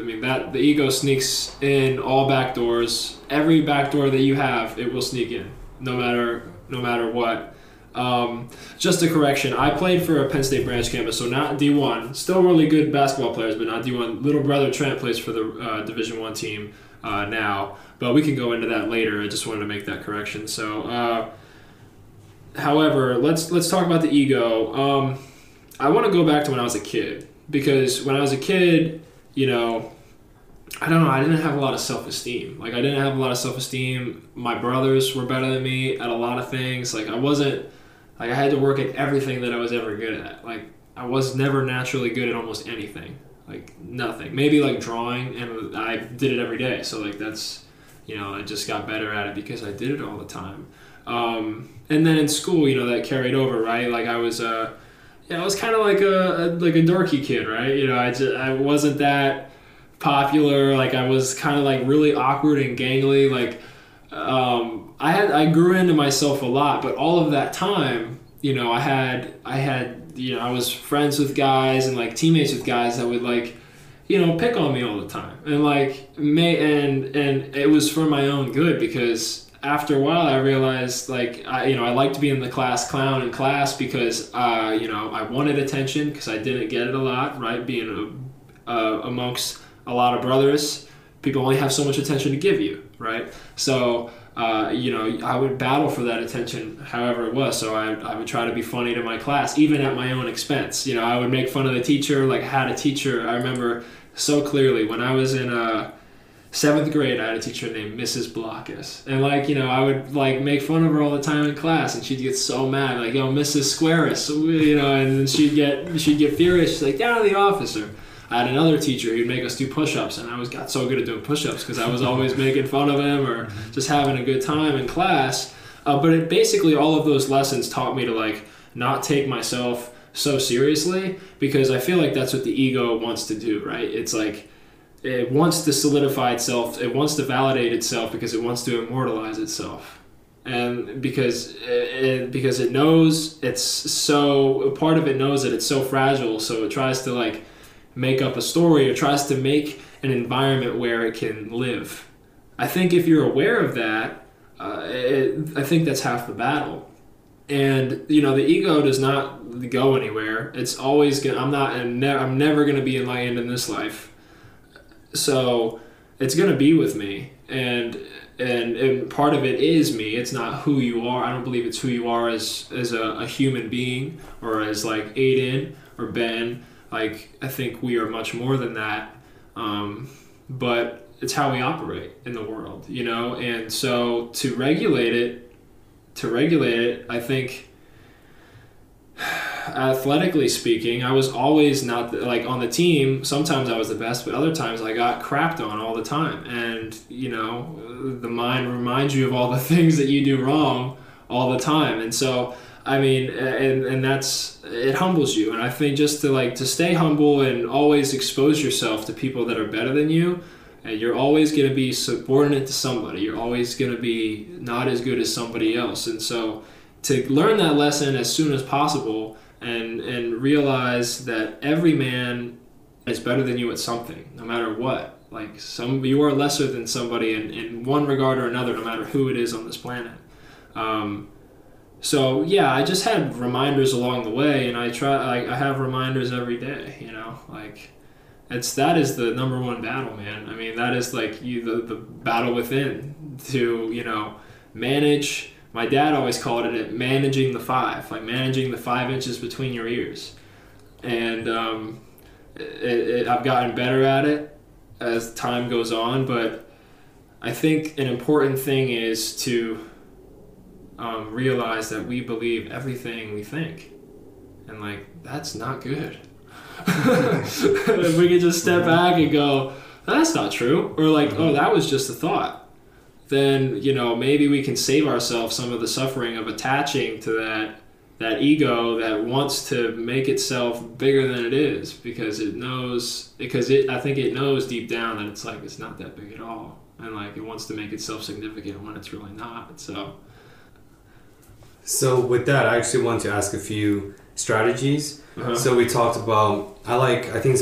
I mean, that the ego sneaks in all back doors. Every back door that you have, it will sneak in, no matter no matter what. Um, just a correction. I played for a Penn State branch campus, so not D1. Still really good basketball players, but not D1. Little brother Trent plays for the uh, Division One team uh, now, but we can go into that later. I just wanted to make that correction. So. Uh, however, let's let's talk about the ego. Um, I want to go back to when I was a kid because when I was a kid, you know, I don't know, I didn't have a lot of self esteem. Like I didn't have a lot of self esteem. My brothers were better than me at a lot of things. Like I wasn't like I had to work at everything that I was ever good at. Like I was never naturally good at almost anything. Like nothing. Maybe like drawing and I did it every day. So like that's you know, I just got better at it because I did it all the time. Um, and then in school, you know, that carried over, right? Like I was, uh, yeah, I was kind of like a, a like a dorky kid, right? You know, I just I wasn't that popular. Like I was kind of like really awkward and gangly. Like um, I had I grew into myself a lot, but all of that time, you know, I had I had you know I was friends with guys and like teammates with guys that would like you know pick on me all the time and like may and and it was for my own good because after a while I realized like I you know I liked being the class clown in class because uh you know I wanted attention because I didn't get it a lot right being uh, amongst a lot of brothers people only have so much attention to give you right so uh, you know, I would battle for that attention however it was. So I, I would try to be funny to my class, even at my own expense. You know, I would make fun of the teacher. Like, had a teacher, I remember so clearly when I was in uh, seventh grade, I had a teacher named Mrs. Blockus. And, like, you know, I would, like, make fun of her all the time in class, and she'd get so mad, like, yo, Mrs. Squaris, you know, and then she'd get, she'd get furious. She's like, down to the officer. I had another teacher who'd make us do push-ups, and I was got so good at doing push-ups because I was always making fun of him or just having a good time in class. Uh, but it basically all of those lessons taught me to like not take myself so seriously because I feel like that's what the ego wants to do, right? It's like it wants to solidify itself, it wants to validate itself because it wants to immortalize itself. And because it, it, because it knows it's so part of it knows that it's so fragile, so it tries to like make up a story or tries to make an environment where it can live. I think if you're aware of that, uh, it, I think that's half the battle. And you know, the ego does not go anywhere. It's always gonna. I'm not. I'm, ne- I'm never gonna be enlightened in this life. So it's gonna be with me, and and and part of it is me. It's not who you are. I don't believe it's who you are as as a, a human being or as like Aiden or Ben. Like I think we are much more than that. Um, but it's how we operate in the world, you know. And so to regulate it, to regulate it, I think athletically speaking, I was always not the, like on the team. Sometimes I was the best, but other times I got crapped on all the time. And you know, the mind reminds you of all the things that you do wrong all the time. And so, I mean, and and that's it humbles you. And I think just to like to stay humble and always expose yourself to people that are better than you. And you're always going to be subordinate to somebody. You're always going to be not as good as somebody else. And so, to learn that lesson as soon as possible and and realize that every man is better than you at something, no matter what. Like some, you are lesser than somebody in, in one regard or another, no matter who it is on this planet. Um, so yeah, I just had reminders along the way, and I try. I, I have reminders every day. You know, like it's that is the number one battle, man. I mean, that is like you the the battle within to you know manage my dad always called it managing the five, like managing the five inches between your ears. And um, it, it, I've gotten better at it as time goes on, but I think an important thing is to um, realize that we believe everything we think. And, like, that's not good. if we could just step back and go, that's not true. Or, like, oh, that was just a thought then you know maybe we can save ourselves some of the suffering of attaching to that that ego that wants to make itself bigger than it is because it knows because it I think it knows deep down that it's like it's not that big at all. And like it wants to make itself significant when it's really not. So so with that I actually want to ask a few strategies. Uh-huh. so we talked about I like I think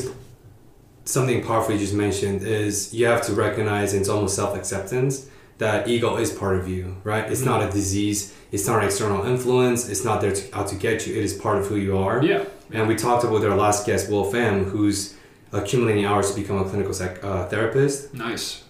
something powerful you just mentioned is you have to recognize it's almost self-acceptance that ego is part of you, right? It's mm-hmm. not a disease. It's not an external influence. It's not there to, out to get you. It is part of who you are. Yeah. And we talked about our last guest, Will Pham, who's accumulating hours to become a clinical psych, uh, therapist. Nice.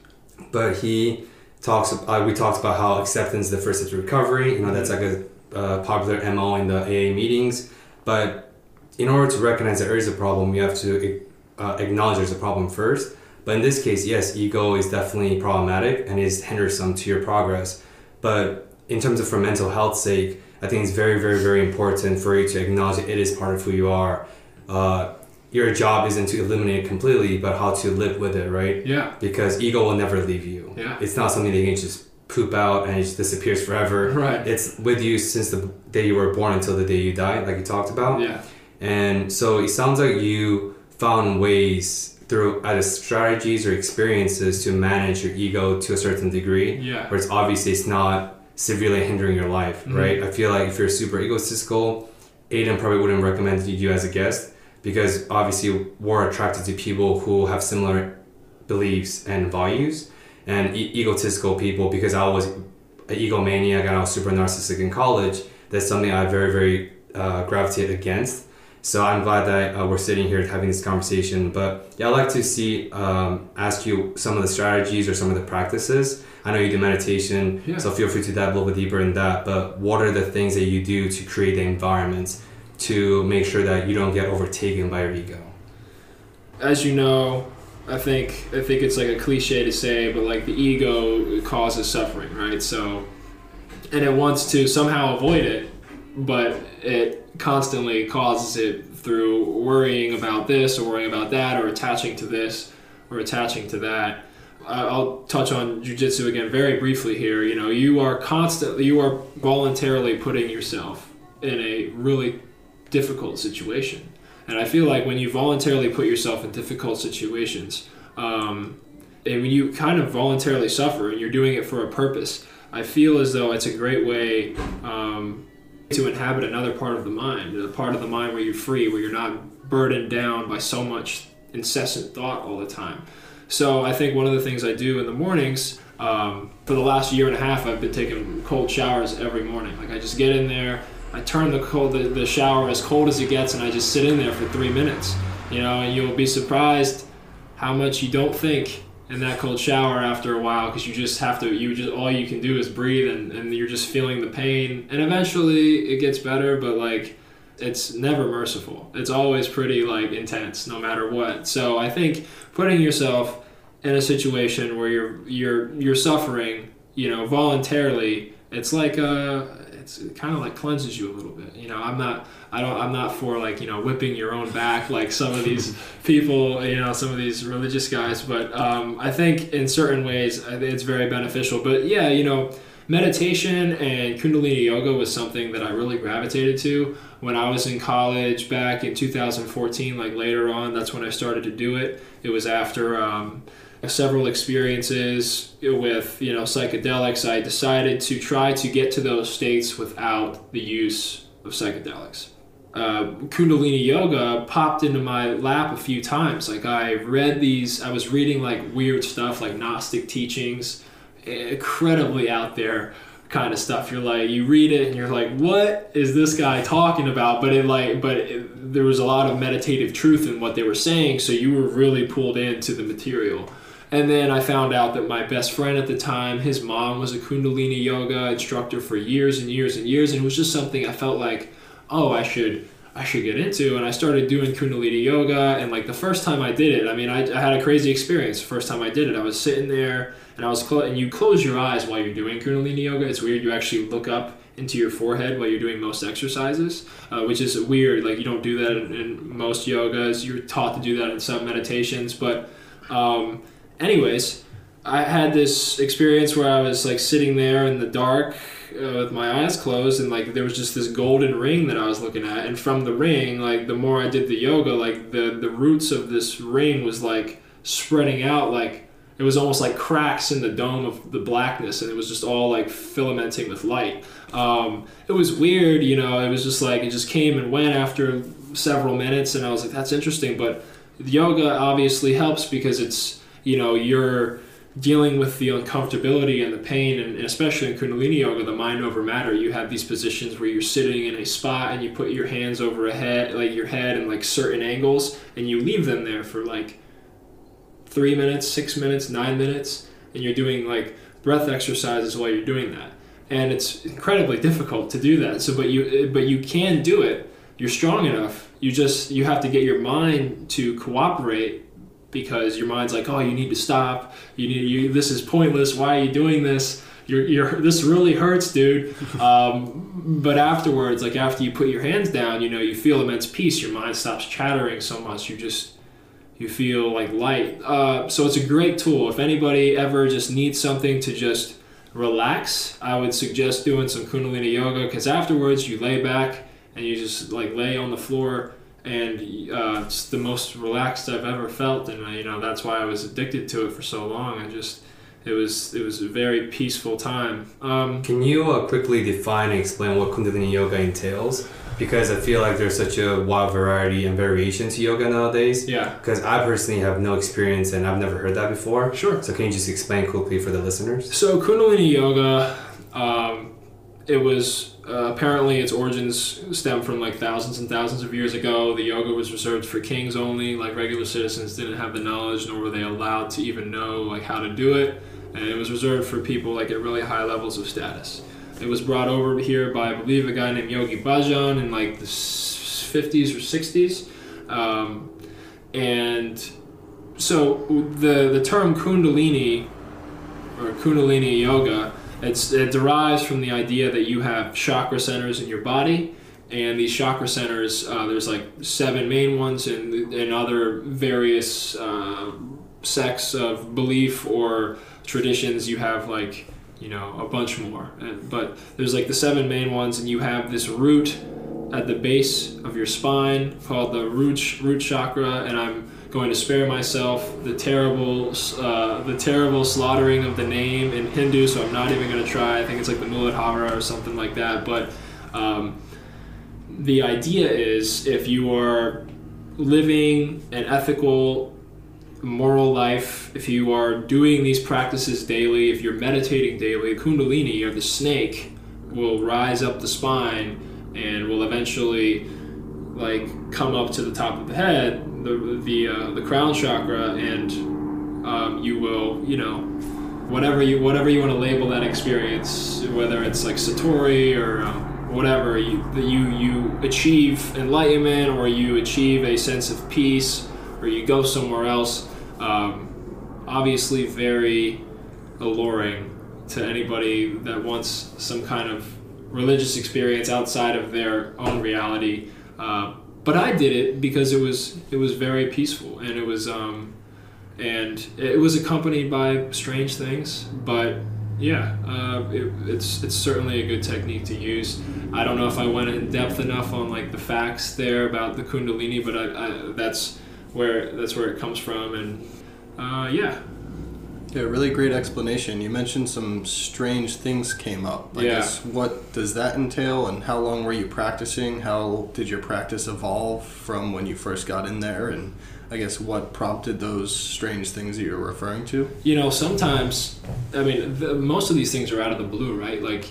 But he talks. Uh, we talked about how acceptance is the first step to recovery. You know, that's like a uh, popular mo in the AA meetings. But in order to recognize that there is a problem, you have to uh, acknowledge there's a problem first but in this case, yes, ego is definitely problematic and is hindersome to your progress. But in terms of for mental health sake, I think it's very, very, very important for you to acknowledge that it is part of who you are. Uh, your job isn't to eliminate it completely, but how to live with it, right? Yeah. Because ego will never leave you. Yeah. It's not something that you can just poop out and it just disappears forever. Right. It's with you since the day you were born until the day you die, like you talked about. Yeah. And so it sounds like you found ways through either strategies or experiences to manage your ego to a certain degree. Yeah. Where it's obviously it's not severely hindering your life, mm-hmm. right? I feel like if you're super egotistical, Aiden probably wouldn't recommend you as a guest because obviously we're attracted to people who have similar beliefs and values and e- egotistical people because I was an egomaniac and I was super narcissistic in college. That's something I very, very uh, gravitate against so I'm glad that uh, we're sitting here having this conversation. But yeah, I'd like to see, um, ask you some of the strategies or some of the practices. I know you do meditation, yeah. so feel free to dive a little bit deeper in that. But what are the things that you do to create the environment to make sure that you don't get overtaken by your ego? As you know, I think I think it's like a cliche to say, but like the ego causes suffering, right? So, and it wants to somehow avoid it, but it constantly causes it through worrying about this or worrying about that or attaching to this or attaching to that. I'll touch on jujitsu again very briefly here. You know, you are constantly, you are voluntarily putting yourself in a really difficult situation. And I feel like when you voluntarily put yourself in difficult situations, um, and when you kind of voluntarily suffer and you're doing it for a purpose, I feel as though it's a great way um, to inhabit another part of the mind, the part of the mind where you're free, where you're not burdened down by so much incessant thought all the time. So I think one of the things I do in the mornings, um, for the last year and a half, I've been taking cold showers every morning. Like I just get in there, I turn the cold the, the shower as cold as it gets, and I just sit in there for three minutes. You know, and you'll be surprised how much you don't think in that cold shower after a while because you just have to you just all you can do is breathe and, and you're just feeling the pain. And eventually it gets better but like it's never merciful. It's always pretty like intense no matter what. So i think putting yourself in a situation where you're you're you're suffering you know voluntarily it's like a it's it kind of like cleanses you a little bit. You know, I'm not I don't I'm not for like you know whipping your own back like some of these people you know some of these religious guys, but um, I think in certain ways it's very beneficial. But yeah, you know meditation and kundalini yoga was something that i really gravitated to when i was in college back in 2014 like later on that's when i started to do it. It was after um, several experiences with you know psychedelics. I decided to try to get to those states without the use of psychedelics uh, kundalini yoga popped into my lap a few times like i read these i was reading like weird stuff like gnostic teachings incredibly out there kind of stuff. You're like, you read it and you're like, what is this guy talking about? But it like, but it, there was a lot of meditative truth in what they were saying, so you were really pulled into the material. And then I found out that my best friend at the time, his mom was a Kundalini yoga instructor for years and years and years, and it was just something I felt like, oh, I should I should get into. And I started doing Kundalini yoga. And like the first time I did it, I mean, I, I had a crazy experience. The first time I did it, I was sitting there and I was and you close your eyes while you're doing Kundalini yoga. It's weird. You actually look up into your forehead while you're doing most exercises, uh, which is weird. Like you don't do that in, in, most yogas. You're taught to do that in some meditations. But, um, anyways, I had this experience where I was like sitting there in the dark uh, with my eyes closed and like there was just this golden ring that I was looking at and from the ring like the more I did the yoga like the the roots of this ring was like spreading out like it was almost like cracks in the dome of the blackness and it was just all like filamenting with light. Um, it was weird you know it was just like it just came and went after several minutes and I was like that's interesting but yoga obviously helps because it's you know you're dealing with the uncomfortability and the pain, and, especially in Kundalini Yoga, the mind over matter, you have these positions where you're sitting in a spot and you put your hands over a head, like your head, in like certain angles, and you leave them there for like three minutes, six minutes, nine minutes, and you're doing like breath exercises while you're doing that, and it's incredibly difficult to do that. So, but you, but you can do it. You're strong enough. You just you have to get your mind to cooperate because your mind's like, oh, you need to stop. You need you. This is pointless. Why are you doing this? You're, you're this really hurts, dude. Um, but afterwards, like after you put your hands down, you know, you feel immense peace. Your mind stops chattering so much. You just you feel like light. Uh, so it's a great tool. If anybody ever just needs something to just relax, I would suggest doing some Kundalini yoga because afterwards you lay back and you just like lay on the floor and uh, it's the most relaxed I've ever felt, and uh, you know that's why I was addicted to it for so long. I just it was it was a very peaceful time. Um, Can you uh, quickly define and explain what Kundalini yoga entails? Because I feel like there's such a wide variety and variation to yoga nowadays. Yeah. Because I personally have no experience and I've never heard that before. Sure. So can you just explain quickly for the listeners? So Kundalini yoga, um, it was uh, apparently its origins stem from like thousands and thousands of years ago. The yoga was reserved for kings only. Like regular citizens didn't have the knowledge, nor were they allowed to even know like how to do it. And it was reserved for people like at really high levels of status. It was brought over here by I believe a guy named Yogi Bhajan in like the 50s or 60s, um, and so the the term Kundalini or Kundalini yoga it's, it derives from the idea that you have chakra centers in your body, and these chakra centers, uh, there's like seven main ones, and, and other various uh, sects of belief or traditions. You have like you know a bunch more, but there's like the seven main ones, and you have this root at the base of your spine called the root root chakra, and I'm going to spare myself the terrible uh, the terrible slaughtering of the name in Hindu, so I'm not even going to try. I think it's like the Muladhara or something like that. But um, the idea is if you are living an ethical, moral life, if you are doing these practices daily, if you're meditating daily, Kundalini or the snake will rise up the spine and will eventually like come up to the top of the head the the uh, the crown chakra, and um, you will you know whatever you whatever you want to label that experience, whether it's like satori or um, whatever you you you achieve enlightenment or you achieve a sense of peace or you go somewhere else. Um, obviously, very alluring to anybody that wants some kind of religious experience outside of their own reality. Uh, but I did it because it was it was very peaceful and it was um, and it was accompanied by strange things. But yeah, uh, it, it's it's certainly a good technique to use. I don't know if I went in depth enough on like the facts there about the Kundalini, but I, I that's where that's where it comes from, and uh, yeah, Yeah, really great explanation. You mentioned some strange things came up. I Yeah. guess what does that entail and how long were you practicing? How did your practice evolve from when you first got in there and I guess what prompted those strange things that you're referring to? you know, sometimes, I mean, the, most of these things are out of the blue, right? Like,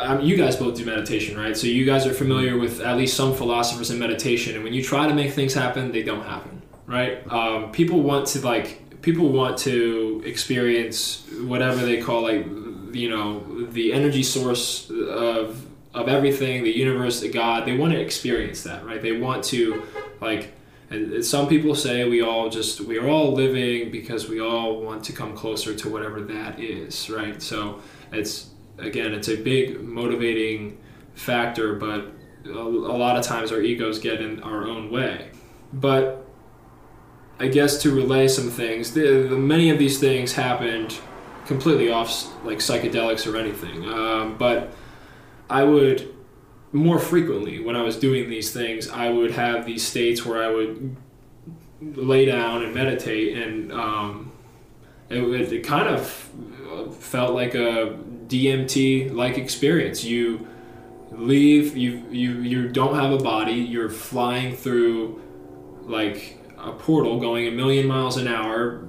I mean, you guys both do meditation, right? So you guys are familiar with at least some philosophers in meditation, and when you try to make things happen, they don't happen, right? Um, people want to like, people want to experience whatever they call like, you know, the energy source of of everything, the universe, the God. They want to experience that, right? They want to like and some people say we all just we are all living because we all want to come closer to whatever that is right so it's again it's a big motivating factor but a, a lot of times our egos get in our own way but i guess to relay some things the, the many of these things happened completely off like psychedelics or anything um, but i would more frequently when I was doing these things, I would have these states where I would lay down and meditate, and um, it, it, kind of felt like a DMT like experience. You leave, you you you don't have a body. You're flying through like a portal, going a million miles an hour.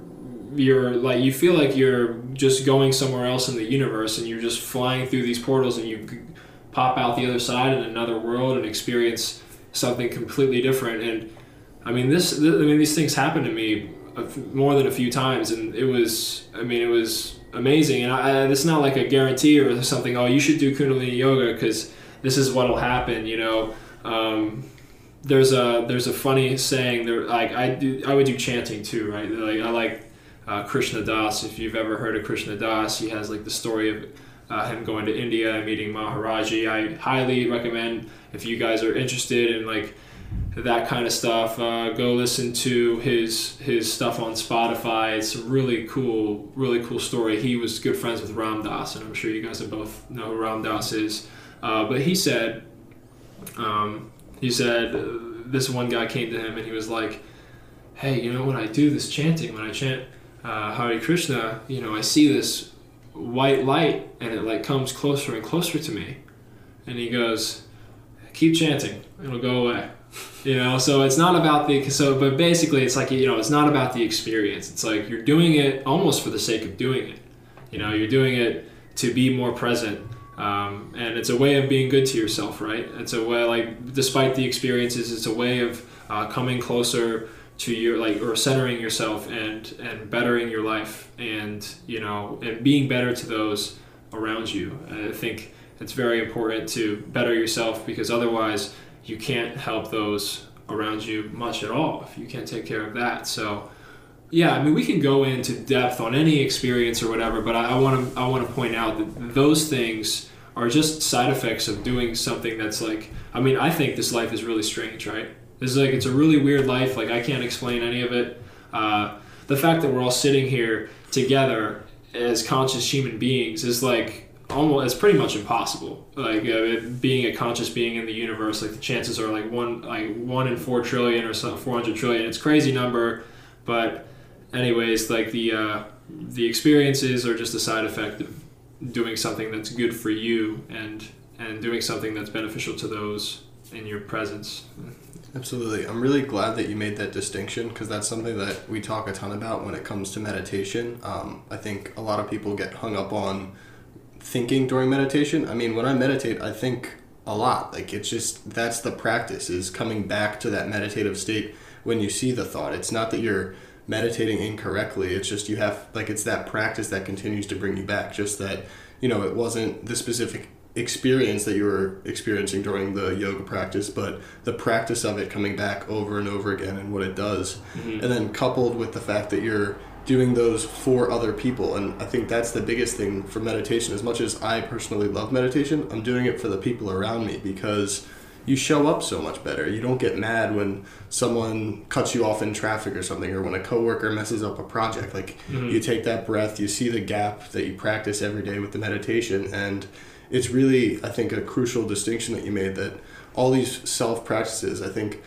You're like you feel like you're just going somewhere else in the universe, and you're just flying through these portals, and you pop out the other side in another world and experience something completely different. And I mean, this, th- I mean, these things happened to me more than a few times, and it was, I mean, it was amazing. And I, it's not like a guarantee or something. Oh, you should do Kundalini yoga because this is what'll happen. You know, um, there's a there's a funny saying there. Like I do, I would do chanting too, right? Like I like uh, Krishna Das. If you've ever heard of Krishna Das, he has like the story of uh, him going to India and meeting Maharaji. I highly recommend if you guys are interested in like that kind of stuff, uh, go listen to his his stuff on Spotify. It's a really cool, really cool story. He was good friends with Ram Dass, and I'm sure you guys both know who Ram Dass is. Uh, but he said, um, he said uh, this one guy came to him and he was like, "Hey, you know when I do this chanting, when I chant uh, Hare Krishna, you know I see this." white light and it like comes closer and closer to me. And he goes keep chanting. It'll go away. You know so it's not about the so but basically it's like you know it's not about the experience. It's like you're doing it almost for the sake of doing it. You know you're doing it to be more present um, and it's a way of being good to yourself right? It's a way like despite the experiences it's a way of uh, coming closer to your like or centering yourself and and bettering your life and you know and being better to those around you. I think it's very important to better yourself because otherwise you can't help those around you much at all if you can't take care of that. So yeah i mean we can go into depth on any experience or whatever but i want to i want to point out that those things are just side effects of doing something that's like i mean i think this life is really strange right It's like it's a really weird life. Like I can't explain any of it. Uh, the fact that we're all sitting here together as conscious human beings is like almost it's pretty much impossible. Like uh, being a conscious being in the universe, like the chances are like one like one in four trillion or four hundred trillion. It's crazy number, but anyways, like the uh, the experiences are just a side effect of doing something that's good for you and and doing something that's beneficial to those in your presence. Absolutely. I'm really glad that you made that distinction because that's something that we talk a ton about when it comes to meditation. Um, I think a lot of people get hung up on thinking during meditation. I mean, when I meditate, I think a lot. Like, it's just that's the practice is coming back to that meditative state when you see the thought. It's not that you're meditating incorrectly, it's just you have, like, it's that practice that continues to bring you back. Just that, you know, it wasn't the specific experience that you were experiencing during the yoga practice, but the practice of it coming back over and over again and what it does. Mm-hmm. And then coupled with the fact that you're doing those for other people. And I think that's the biggest thing for meditation. As much as I personally love meditation, I'm doing it for the people around me because you show up so much better. You don't get mad when someone cuts you off in traffic or something, or when a coworker messes up a project. Like Mm-hmm. you take that breath, you see the gap that you practice every day with the meditation, and it's really, I think, a crucial distinction that you made that all these self practices, I think,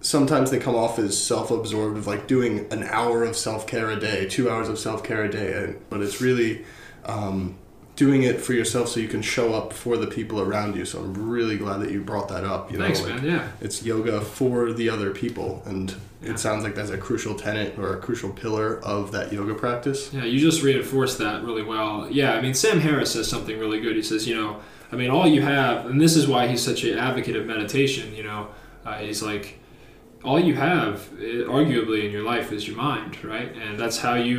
sometimes they come off as self-absorbed of like doing an hour of self-care a day two hours of self-care a day and, but it's really um, doing it for yourself so you can show up for the people around you so i'm really glad that you brought that up you Thanks, know like, man. Yeah. it's yoga for the other people and Yeah. it sounds like that's a crucial tenet or a crucial pillar of that yoga practice Yeah, you just reinforced that really well. Yeah, I mean, Sam Harris says something really good. He says, you know, I mean, all you have, and this is why he's such an advocate of meditation, you know, uh, he's like, all you have, eh, arguably, in your life is your mind, right? And that's how you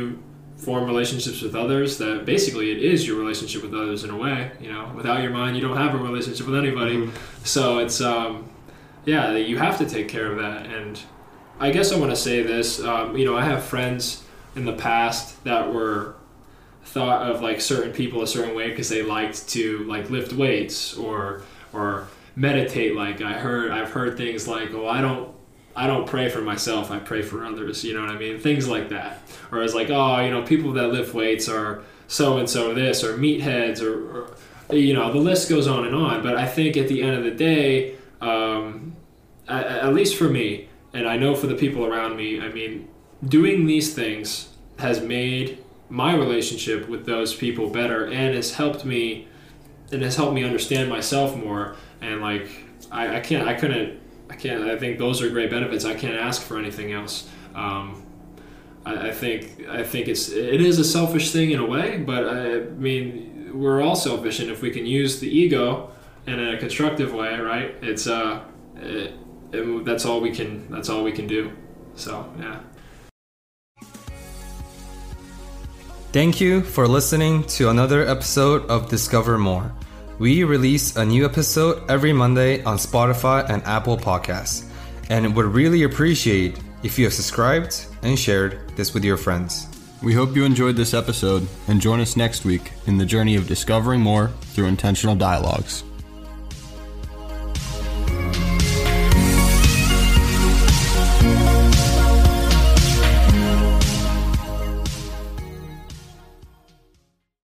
form relationships with others. That basically it is your relationship with others in a way. You know, without your mind, you don't have a relationship with anybody. So it's, um, yeah, you have to take care of that. And I guess I want to say this. Um, you know, I have friends in the past that were thought of like certain people a certain way because they liked to like lift weights or or meditate like i heard i've heard things like oh i don't i don't pray for myself i pray for others you know what i mean? Things like that. Or it's like oh you know people that lift weights are so and so this or meatheads or, or you know the list goes on and on. But i think at the end of the day um, at, at least for me and i know for the people around me i mean doing these things has made my relationship with those people better and has helped me and has helped me understand myself more. And like I, I can't I couldn't I can't I think those are great benefits. I can't ask for anything else. Um, I, I think I think it's it is a selfish thing in a way but I mean we're all selfish and if we can use the ego in a constructive way right it's uh it, it, that's all we can that's all we can do. So yeah. Thank you for listening to another episode of Discover More. We release a new episode every Monday on Spotify and Apple Podcasts, and would really appreciate if you have subscribed and shared this with your friends. We hope you enjoyed this episode and join us next week in the journey of discovering more through intentional dialogues.